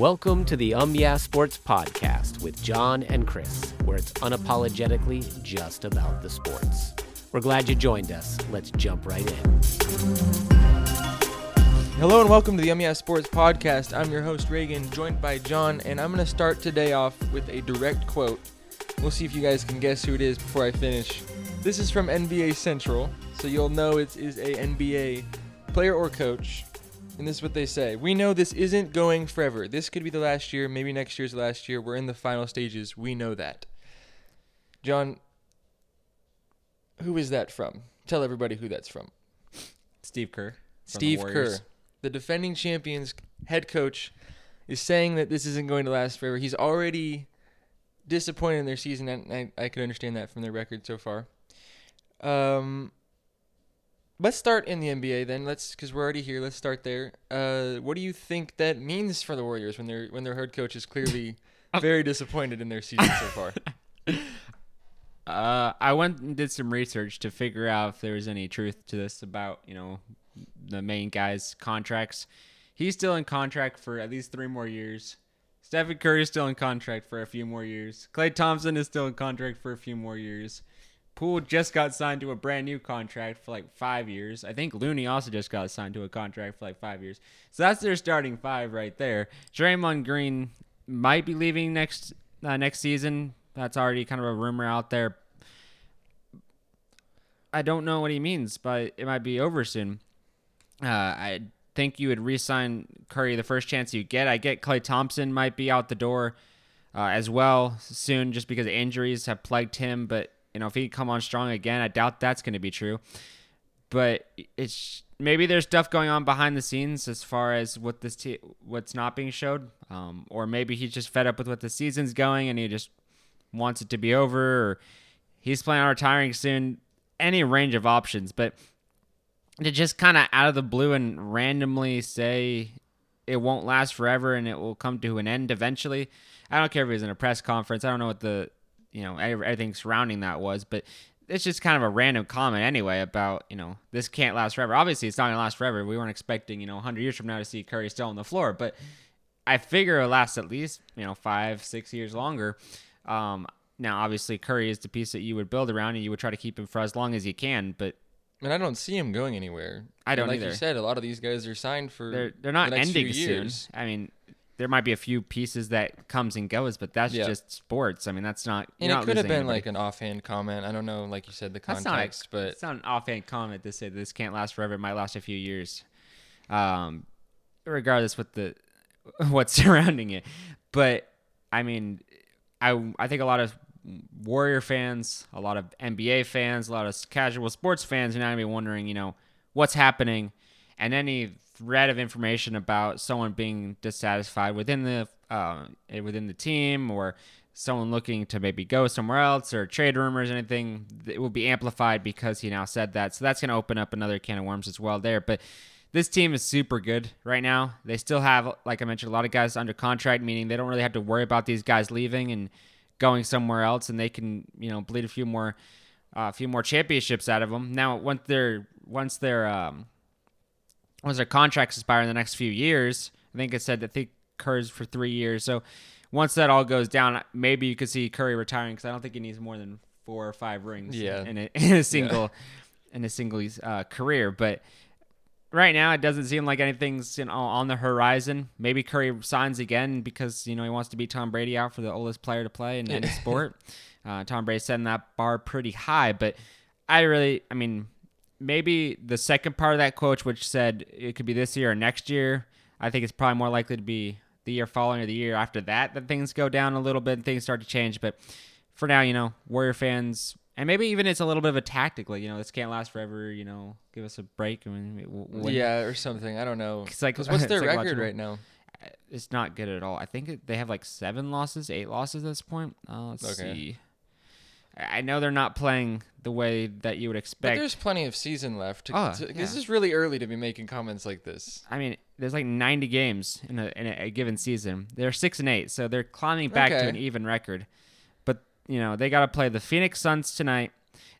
Welcome to the Um Yeah Sports Podcast with John and Chris, where it's unapologetically just about the sports. We're glad you joined us. Let's jump right in. Hello and welcome to the Um Yeah Sports Podcast. I'm your host Reagan, joined by John, and I'm going to start today off with a direct quote. We'll see if you guys can guess who it is before I finish. This is from NBA Central, so you'll know it is a NBA player or coach. And this is what they say. We know this isn't going forever. This could be the last year, maybe next year's the last year. We're in the final stages. We know that. John, who is that from? Tell everybody who that's from. Steve Kerr. Steve Kerr, the defending champions head coach, is saying that this isn't going to last forever. He's already disappointed in their season, and I, I can understand that from their record so far. Um, let's start in the NBA then. Let's because we're already here. Let's start there. Uh, what do you think that means for the Warriors when their when their head coach is clearly very disappointed in their season so far? Uh, I went and did some research to figure out if there was any truth to this about you know the main guy's contracts. He's still in contract for at least three more years. Stephen Curry is still in contract for a few more years. Klay Thompson is still in contract for a few more years. Poole just got signed to a brand new contract for like five years. I think Looney also just got signed to a contract for like five years. So that's their starting five right there. Draymond Green might be leaving next uh, next season. That's already kind of a rumor out there. I don't know what he means, but it might be over soon. Uh, I think you would re-sign Curry the first chance you get. I get Klay Thompson might be out the door uh, as well soon, just because injuries have plagued him. But you know, if he come on strong again, I doubt that's going to be true. But it's maybe there's stuff going on behind the scenes as far as what this te- what's not being showed, um, or maybe he's just fed up with what the season's going and he just wants it to be over, or he's planning on retiring soon. Any range of options, but to just kind of out of the blue and randomly say it won't last forever and it will come to an end eventually. I don't care if was in a press conference. I don't know what the you know everything surrounding that was, but it's just kind of a random comment anyway about you know this can't last forever. Obviously, it's not gonna last forever. We weren't expecting you know 100 years from now to see Curry still on the floor, but I figure it'll last at least you know five six years longer. Um, now, obviously, Curry is the piece that you would build around, and you would try to keep him for as long as you can. But And I don't see him going anywhere. I don't And like either. you said, a lot of these guys are signed for they're they're not the ending soon. I mean, there might be a few pieces that comes and goes, but that's Yeah. just sports. I mean, that's not. And it could have been anybody. like an offhand comment. I don't know, like you said, the That's not a- context, but it's not an offhand comment to say this can't last forever. It might last a few years, um, regardless what the what's surrounding it. But I mean, I I think a lot of Warrior fans, a lot of NBA fans, a lot of casual sports fans are now gonna be wondering, you know, what's happening, and any thread of information about someone being dissatisfied within the uh, within the team or someone looking to maybe go somewhere else or trade rumors or anything it will be amplified because he now said that. So that's going to open up another can of worms as well there. But this team is super good right now. They still have like i mentioned a lot of guys under contract meaning they don't really have to worry about these guys leaving and going somewhere else and they can you know bleed a few more uh, a few more championships out of them. Now once they're once they're um once their contracts expire in the next few years i think it said that think Curry's for three years so once that all goes down, maybe you could see Curry retiring because I don't think he needs more than four or five rings Yeah. in, a, in a single in a single uh, career. But right now, it doesn't seem like anything's you know, on the horizon. Maybe Curry signs again because you know he wants to beat Tom Brady out for the oldest player to play in any sport. Uh, Tom Brady's setting that bar pretty high, but I really, I mean, maybe the second part of that quote, which said it could be this year or next year, I think it's probably more likely to be the year following or the year after that that things go down a little bit and things start to change. But for now, you know, Warrior fans, and maybe even it's a little bit of a tactic, like you know, this can't last forever. You know, give us a break. I mean, we'll- yeah, or something. I don't know. It's like- 'Cause what's their record right now? it's not good at all. I think they have like seven losses, eight losses at this point. Uh, let's Okay. see. I know they're not playing the way that you would But expect. there's plenty of season left. To, Oh, to- yeah. This is really early to be making comments like this. I mean, there's like 90 games in a, in a, a given season. They're six and eight, so they're climbing back to an even record. But you know, they got to play the Phoenix Suns tonight.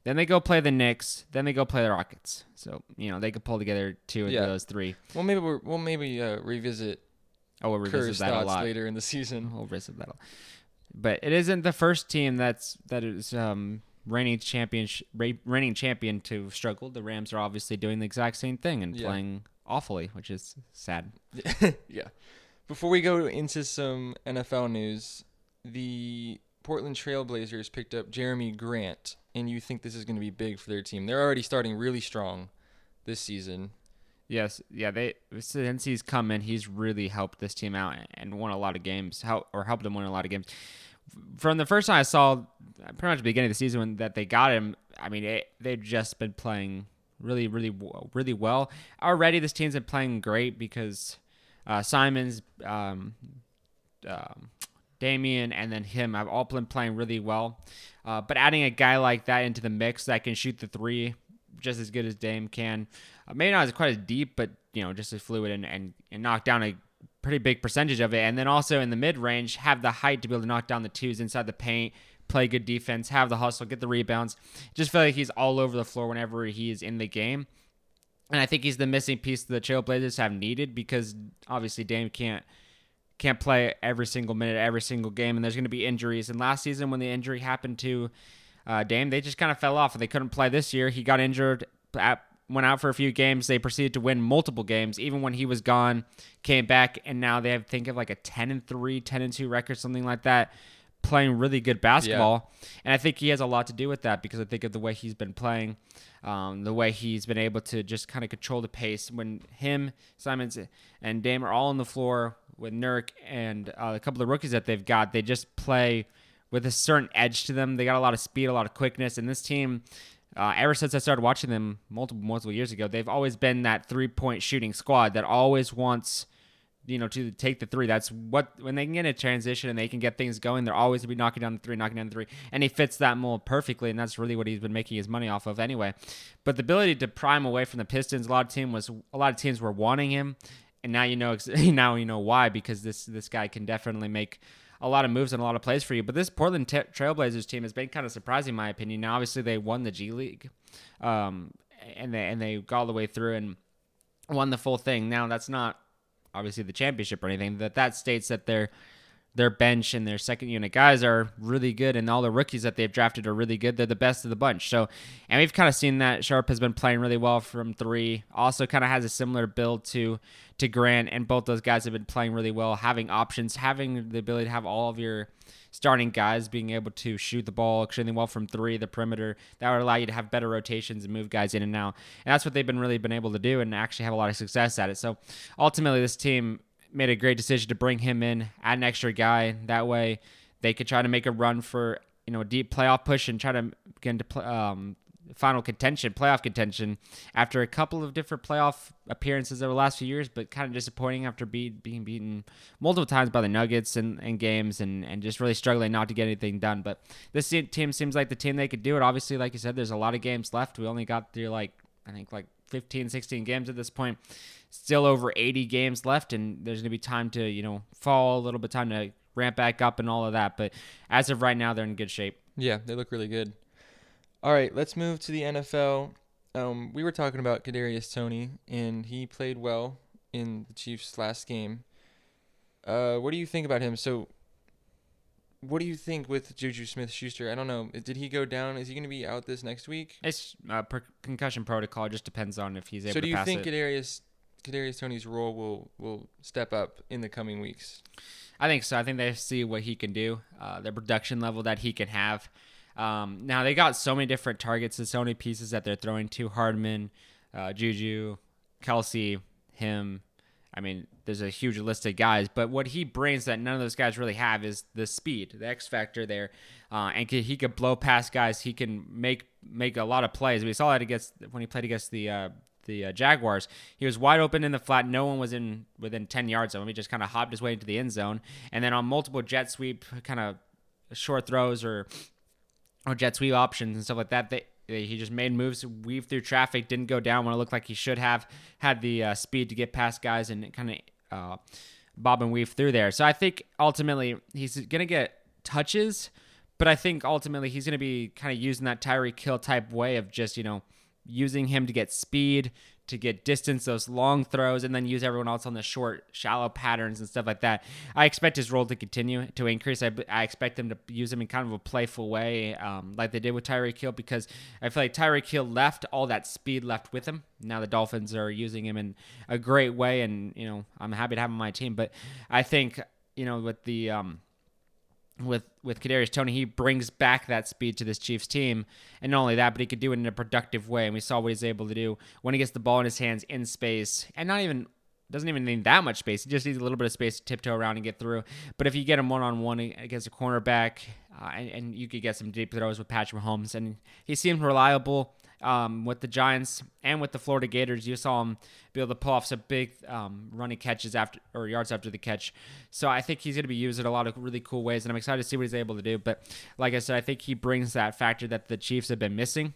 Then they go play the Knicks. Then they go play the Rockets. So you know they could pull together two of Yeah. those three. Well, maybe we're, we'll maybe uh, revisit Oh, we'll Kerr's revisit that a lot. later in the season. We'll revisit that. a- But it isn't the first team that's that is um, reigning champion reigning champion to struggle. The Rams are obviously doing the exact same thing and Yeah. playing awfully, which is sad. yeah. Before we go into some NFL news, the Portland Trailblazers picked up Jerami Grant, and you think this is going to be big for their team. They're already starting really strong this season. Yes, yeah. They since he's come in, he's really helped this team out and won a lot of games, help or helped them win a lot of games. From the first time I saw, pretty much the beginning of the season when that they got him, I mean, it, they've just been playing really, really, really well. Already, this team's been playing great because uh, Simons, um, um, Damian, and then him have all been playing really well. Uh, but adding a guy like that into the mix that can shoot the three just as good as Dame can, uh, maybe not as quite as deep, but you know, just as fluid and, and, and knock down a pretty big percentage of it. And then also in the mid range, have the height to be able to knock down the twos inside the paint, play good defense, have the hustle, get the rebounds. Just feel like he's all over the floor whenever he is in the game. And I think he's the missing piece the Trailblazers have needed because obviously Dame can't can't play every single minute, every single game, and there's going to be injuries. And last season, when the injury happened to uh, Dame, they just kind of fell off and they couldn't play this year. He got injured, at, went out for a few games. They proceeded to win multiple games, even when he was gone. Came back, and now they have think of like a 10 and 3, 10 and 2 record, something like that. Playing really good basketball, and I think he has a lot to do with that because I think of the way he's been playing, um, the way he's been able to just kind of control the pace. When him, Simons, and Dame are all on the floor with Nurk and uh, a couple of rookies that they've got, they just play with a certain edge to them. They got a lot of speed, a lot of quickness, and this team, uh, ever since I started watching them multiple multiple years ago, they've always been that three point shooting squad that always wants. You know, to take the three. That's what when they can get a transition and they can get things going, they're always gonna be knocking down the three, knocking down the three, and he fits that mold perfectly, and that's really what he's been making his money off of anyway. But the ability to prime away from the Pistons, a lot of team was a lot of teams were wanting him, and now you know now you know why because this this guy can definitely make a lot of moves and a lot of plays for you. But this Portland Ta- Trailblazers team has been kind of surprising, in my opinion. Now, obviously, they won the G League, um, and they and they got all the way through and won the full thing. Now, that's not obviously the championship or anything. That that states that their their bench and their second unit guys are really good, and all the rookies that they've drafted are really good. They're the best of the bunch. So, and we've kind of seen that Sharpe has been playing really well from three. Also, kind of has a similar build to to Grant, and both those guys have been playing really well, having options, having the ability to have all of your starting guys being able to shoot the ball extremely well from three, the perimeter. That would allow you to have better rotations and move guys in and out. And that's what they've been really been able to do and actually have a lot of success at it. So ultimately, this team made a great decision to bring him in, add an extra guy. That way, they could try to make a run for you know a deep playoff push and try to get into play, um, final contention, playoff contention, after a couple of different playoff appearances over the last few years, but kind of disappointing after be, being beaten multiple times by the Nuggets and, and games and, and just really struggling not to get anything done. But this team seems like the team they could do it. Obviously, like you said, there's a lot of games left. We only got through like I think like 15, 16 games at this point. Still over 80 games left, and there's going to be time to, you know, fall a little bit, time to ramp back up and all of that. But as of right now, they're in good shape. Yeah, they look really good. All right, let's move to the NFL. Um, we were talking about Kadarius Toney, and he played well in the Chiefs' last game. Uh, what do you think about him? So, what do you think with Juju Smith-Schuster? I don't know. Did he go down? Is he going to be out this next week? It's uh, per- concussion protocol. It just depends on if he's able So, do to you think it. Kadarius Kadarius Toney's role will will step up in the coming weeks? I think so. I think they see what he can do, uh, the production level that he can have. Um, now they got so many different targets and so many pieces that they're throwing to Hardman, uh, Juju, Kelce, him. I mean, there's a huge list of guys, but what he brings that none of those guys really have is the speed, the X factor there, uh, and he could blow past guys. He can make make a lot of plays. We saw that against when he played against the uh, the uh, Jaguars. He was wide open in the flat. No one was in within 10 yards of him. He just kind of hopped his way into the end zone. And then on multiple jet sweep, kind of short throws or or jet sweep options and stuff like that, they, he just made moves, weave through traffic, didn't go down when it looked like he should have. Had the uh, speed to get past guys and kind of uh, bob and weave through there. So I think ultimately he's to get touches, but I think ultimately he's to be kind of using that Tyreek Hill type way of just, you know, using him to get speed, to get distance, those long throws, and then use everyone else on the short, shallow patterns and stuff like that. I expect his role to continue to increase. I, I expect them to use him in kind of a playful way, um, like they did with Tyreek Hill, because I feel like Tyreek Hill left all that speed left with him. Now the Dolphins are using him in a great way, and you know I'm happy to have him on my team. But I think you know with the um, with with Kadarius Toney, he brings back that speed to this Chiefs team, and not only that, but he could do it in a productive way. And we saw what he's able to do when he gets the ball in his hands in space, and not even doesn't even need that much space. He just needs a little bit of space to tiptoe around and get through. But if you get him one on one against a cornerback, uh, and, and, you could get some deep throws with Patrick Mahomes, and he seemed reliable um, with the Giants and with the Florida Gators. You saw him be able to pull off some big um, running catches after or yards after the catch. So I think he's going to be used in a lot of really cool ways, and I'm excited to see what he's able to do. But like I said, I think he brings that factor that the Chiefs have been missing.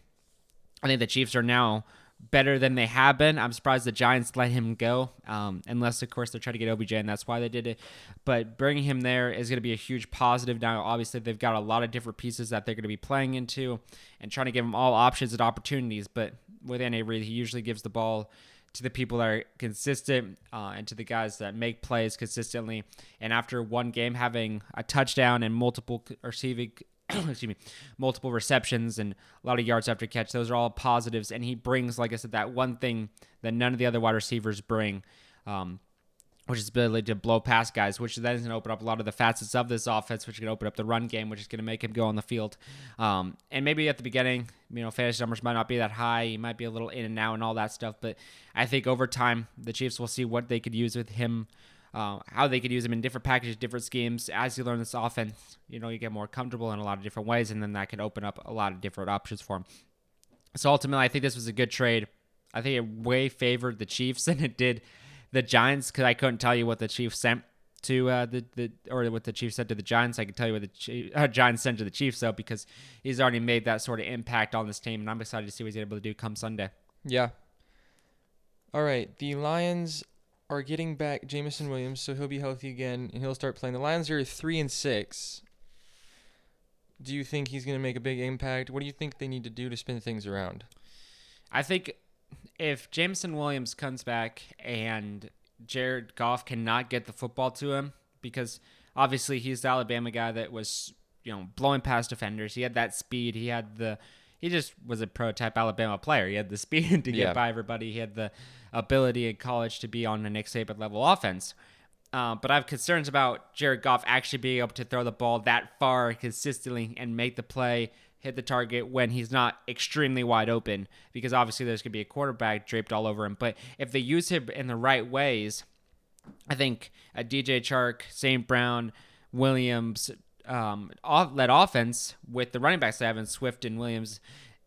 I think the Chiefs are now better than they have been. I'm surprised the Giants let him go, um, unless of course they're trying to get OBJ, and that's why they did it. But bringing him there is going to be a huge positive. Now, obviously, they've got a lot of different pieces that they're going to be playing into, and trying to give them all options and opportunities. But with Andy Reid, he usually gives the ball to the people that are consistent uh, and to the guys that make plays consistently. And after one game having a touchdown and multiple receiving excuse me, multiple receptions and a lot of yards after catch. Those are all positives, and he brings, like I said, that one thing that none of the other wide receivers bring, um, which is ability to blow past guys, which then is going to open up a lot of the facets of this offense, which to open up the run game, which is going to make him go on the field. Um, and maybe at the beginning, you know, fantasy numbers might not be that high. He might be a little in and out and all that stuff, but I think over time, the Chiefs will see what they could use with him uh, how they could use him in different packages, different schemes. As you learn this offense, you know, you get more comfortable in a lot of different ways, and then that could open up a lot of different options for him. So ultimately, I think this was a good trade. I think it way favored the Chiefs than it did the Giants because I couldn't tell you what the Chiefs sent to uh, the, the or what the Chiefs said to the Giants. I can tell you what the Chiefs, uh, Giants sent to the Chiefs though because he's already made that sort of impact on this team, and I'm excited to see what he's able to do come Sunday. Yeah. All right, the Lions are getting back Jameson Williams, so he'll be healthy again and he'll start playing. The Lions are three and six. Do you think he's going to make a big impact? What do you think they need to do to spin things around? I think if Jameson Williams comes back and Jared Goff cannot get the football to him, because obviously he's the Alabama guy that was, you know, blowing past defenders. He had that speed. He had the he just was a prototype Alabama player. He had the speed to get yeah. by everybody. He had the ability in college to be on a Nick Saban level offense. Uh, but I have concerns about Jared Goff actually being able to throw the ball that far consistently and make the play, hit the target when he's not extremely wide open, because obviously there's going to be a quarterback draped all over him. But if they use him in the right ways, I think a DJ Chark, St. Brown, Williams, um, led offense with the running backs they have in Swift and Williams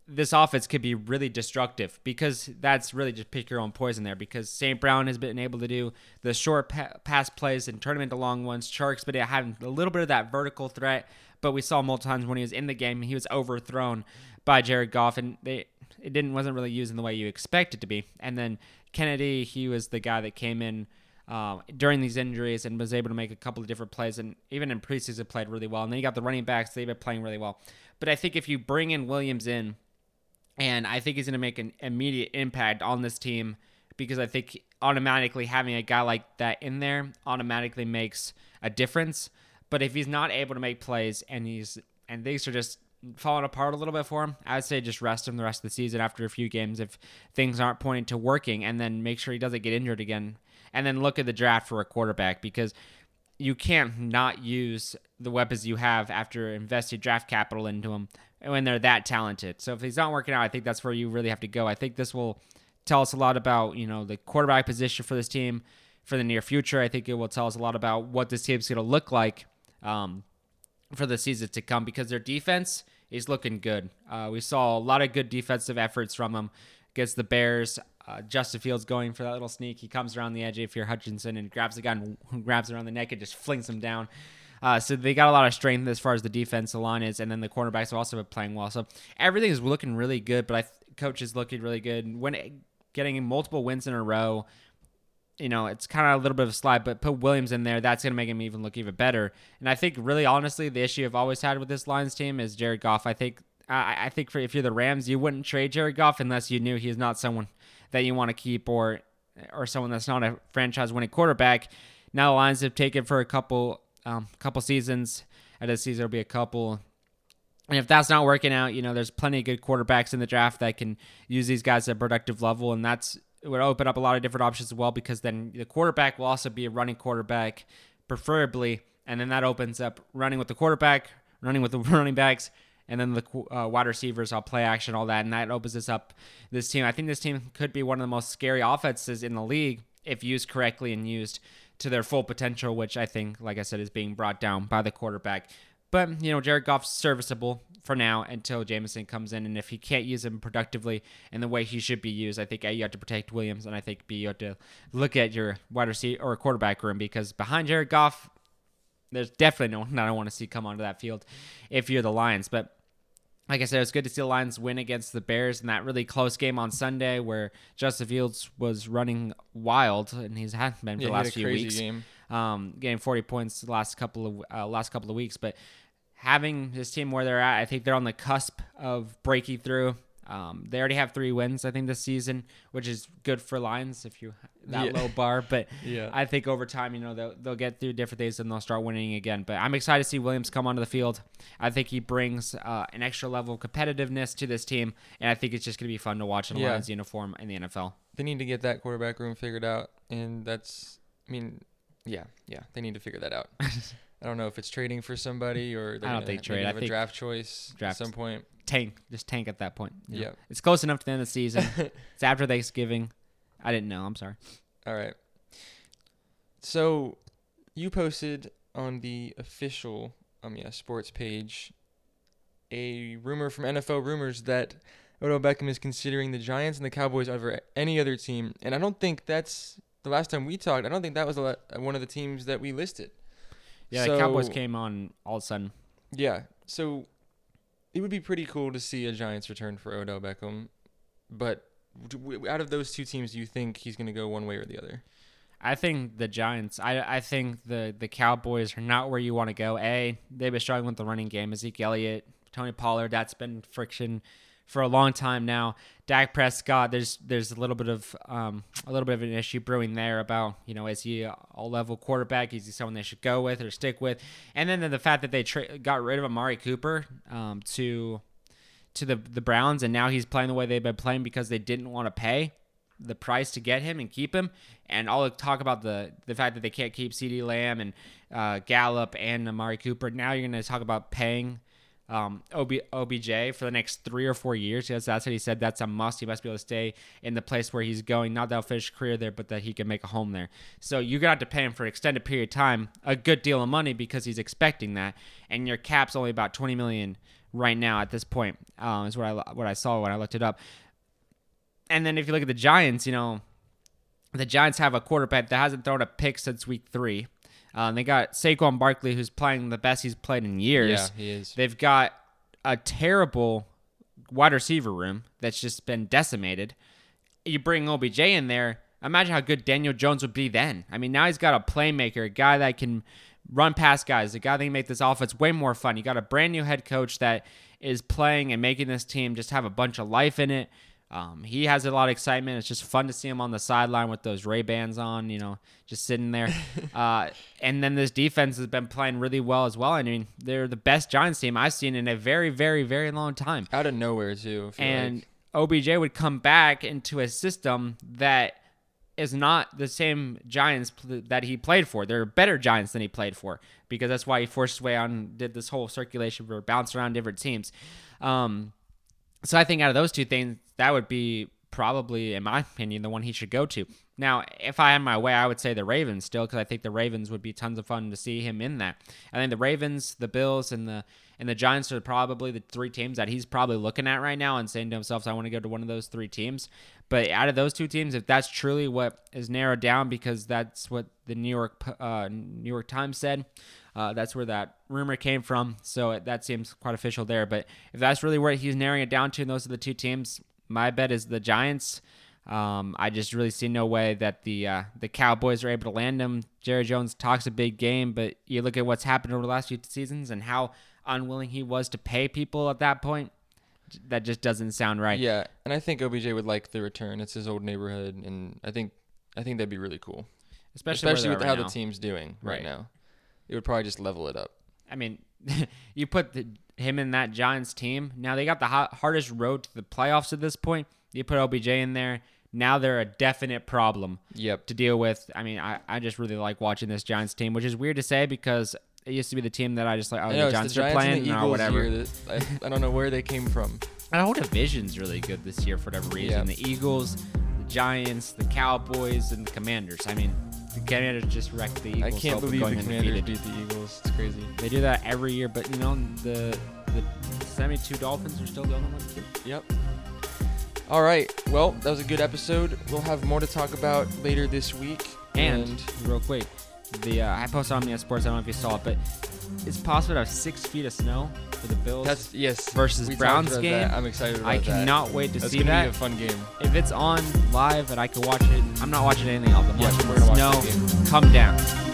this offense could be really destructive because that's really just pick your own poison there. Because St. Brown has been able to do the short pa- pass plays and turn them into long ones. Chark's been having a little bit of that vertical threat, but we saw multiple times when he was in the game, he was overthrown by Jared Goff, and they it didn't wasn't really used in the way you expect it to be. And then Kennedy, he was the guy that came in. Uh, during these injuries and was able to make a couple of different plays and even in preseason played really well and then you got the running backs they've been playing really well but i think if you bring in williams in and I think he's going to make an immediate impact on this team because I think automatically having a guy like that in there automatically makes a difference. But if he's not able to make plays and he's and things are just falling apart a little bit for him, I'd say just rest him the rest of the season after a few games if things aren't pointing to working, and then make sure he doesn't get injured again. And then look at the draft for a quarterback because you can't not use the weapons you have after investing draft capital into them when they're that talented. So if he's not working out, I think that's where you really have to go. I think this will tell us a lot about, you know, the quarterback position for this team for the near future. I think it will tell us a lot about what this team's going to look like um, for the season to come because their defense is looking good. Uh, we saw a lot of good defensive efforts from them against the Bears. Uh, Justin Fields going for that little sneak. He comes around the edge if you're Hutchinson and grabs the guy and grabs around the neck and just flings him down. Uh, so they got a lot of strength as far as the defensive line is, and then the cornerbacks have also been playing well. So everything is looking really good. But I th- coach is looking really good. When getting multiple wins in a row, you know, it's kind of a little bit of a slide, but put Williams in there, that's going to make him even look even better. And I think, really, honestly, the issue I've always had with this Lions team is Jared Goff. I think, I, I think for, if you're the Rams, you wouldn't trade Jared Goff unless you knew he's not someone that you want to keep or or someone that's not a franchise winning quarterback. Now the Lions have taken for a couple um, couple seasons. At this season, will be a couple. And if that's not working out, you know, there's plenty of good quarterbacks in the draft that can use these guys at a productive level, and that's would open up a lot of different options as well because then the quarterback will also be a running quarterback, preferably, and then that opens up running with the quarterback, running with the running backs, and then the uh, wide receivers all play action, all that, and that opens this up. This team, I think, this team could be one of the most scary offenses in the league if used correctly and used to their full potential, which I think, like I said, is being brought down by the quarterback. But, you know, Jared Goff's serviceable for now until Jameson comes in. And if he can't use him productively in the way he should be used, I think A, you have to protect Williams. And I think B, you have to look at your wide receiver or quarterback room because behind Jared Goff, there's definitely no one I don't want to see come onto that field if you're the Lions. But like I said, it was good to see the Lions win against the Bears in that really close game on Sunday where Justin Fields was running wild, and he's had been for Yeah, the last few weeks, game. um, getting 40 points the last couple of uh, last couple of weeks. But having this team where they're at, I think they're on the cusp of breaking through. Um, they already have three wins, I think, this season, which is good for Lions if you that Yeah. low bar. But Yeah. I think over time, you know, they'll, they'll get through different things and they'll start winning again. But I'm excited to see Williams come onto the field. I think he brings uh, an extra level of competitiveness to this team, and I think it's just going to be fun to watch in a Yeah. Lions uniform in the NFL. They need to get that quarterback room figured out, and that's, I mean, yeah, yeah, they need to figure that out. I don't know if it's trading for somebody or they're I don't gonna think trade. I Have a think draft choice draft. at some point. Tank, just tank at that point. you know. Yeah. It's close enough to the end of the season. it's after Thanksgiving. I didn't know. I'm sorry. All right. So, you posted on the official um yeah sports page a rumor from NFL rumors that Odell Beckham is considering the Giants and the Cowboys over any other team, and I don't think that's the last time we talked. I don't think that was la- one of the teams that we listed. Yeah, the Cowboys came on all of a sudden. Yeah, so it would be pretty cool to see a Giants return for Odell Beckham, but out of those two teams, do you think he's going to go one way or the other? I think the Giants. I I think the the Cowboys are not where you want to go. A they've been struggling with the running game. Ezekiel Elliott, Tony Pollard. That's been friction for a long time now. Dak Prescott. There's there's a little bit of um a little bit of an issue brewing there about you know is he a all level quarterback? Is he someone they should go with or stick with? And then the fact that they tra- got rid of Amari Cooper um to to the the Browns, and now he's playing the way they've been playing because they didn't want to pay the price to get him and keep him. And I'll talk about the the fact that they can't keep CeeDee Lamb and uh, Gallup and Amari Cooper. Now you're going to talk about paying um, OB, OBJ for the next three or four years. Yes, that's what he said. That's a must. He must be able to stay in the place where he's going. Not that he'll finish career there, but that he can make a home there. So you're to have to pay him for an extended period of time a good deal of money because he's expecting that. And your cap's only about 20 million right now at this point. Um, is what I what I saw when I looked it up. And then if you look at the Giants, you know, the Giants have a quarterback that hasn't thrown a pick since week three. Um, they got Saquon Barkley, who's playing the best he's played in years. Yeah, he is. They've got a terrible wide receiver room that's just been decimated. You bring OBJ in there. Imagine how good Daniel Jones would be then. I mean, now he's got a playmaker, a guy that can run past guys, a guy that can make this offense way more fun. You got a brand new head coach that is playing and making this team just have a bunch of life in it. Um, he has a lot of excitement. It's just fun to see him on the sideline with those Ray Bans on, you know, just sitting there. uh, and then this defense has been playing really well as well. I mean, they're the best Giants team I've seen in a very, very, very long time. Out of nowhere too. And like. OBJ would come back into a system that is not the same Giants that he played for. They're better Giants than he played for because that's why he forced his way on, did this whole circulation for bounce around different teams. Um, so I think out of those two things, that would be probably, in my opinion, the one he should go to. Now, if I had my way, I would say the Ravens still, because I think the Ravens would be tons of fun to see him in that. I think the Ravens, the Bills, and the and the Giants are probably the three teams that he's probably looking at right now and saying to himself, "I want to go to one of those three teams." But out of those two teams, if that's truly what is narrowed down, because that's what the New York uh, New York Times said, uh, that's where that rumor came from. So it, that seems quite official there. But if that's really where he's narrowing it down to, and those are the two teams, my bet is the Giants. Um, I just really see no way that the uh, the Cowboys are able to land him. Jerry Jones talks a big game, but you look at what's happened over the last few seasons and how unwilling he was to pay people at that point. that just doesn't sound right. Yeah, and I think OBJ would like the return. It's his old neighborhood, and I think I think that'd be really cool, especially, especially with with how right the team's doing right, Right. now. It would probably just level it up. I mean, you put the, him in that Giants team. Now they got the hot, hardest road to the playoffs at this point. You put OBJ in there. Now they're a definite problem Yep. to deal with. I mean, I, I just really like watching this Giants team, which is weird to say because it used to be the team that I just like. Oh, I the Giants, the are Giants playing and or whatever. that I, I don't know where they came from. I know the whole division's really good this year for whatever reason. Yeah. The Eagles, the Giants, the Cowboys, and the Commanders. I mean, the Commanders just wrecked the Eagles. I can't believe the Commanders beat the Eagles. It's crazy. They do that every year, but you know the the seventy-two Dolphins are still the only ones. Yep. All right. Well, that was a good episode. We'll have more to talk about later this week. And, real quick, the uh, I post on the Sports. I don't know if you saw it, but it's possible to have six feet of snow for the Bills. that's yes versus we Browns game. that. I'm excited about I that. cannot wait to That's see gonna be a fun game. if it's on live and I can watch it, I'm not watching anything else. I'm Yes, watching we're the gonna watch snow that game. come down.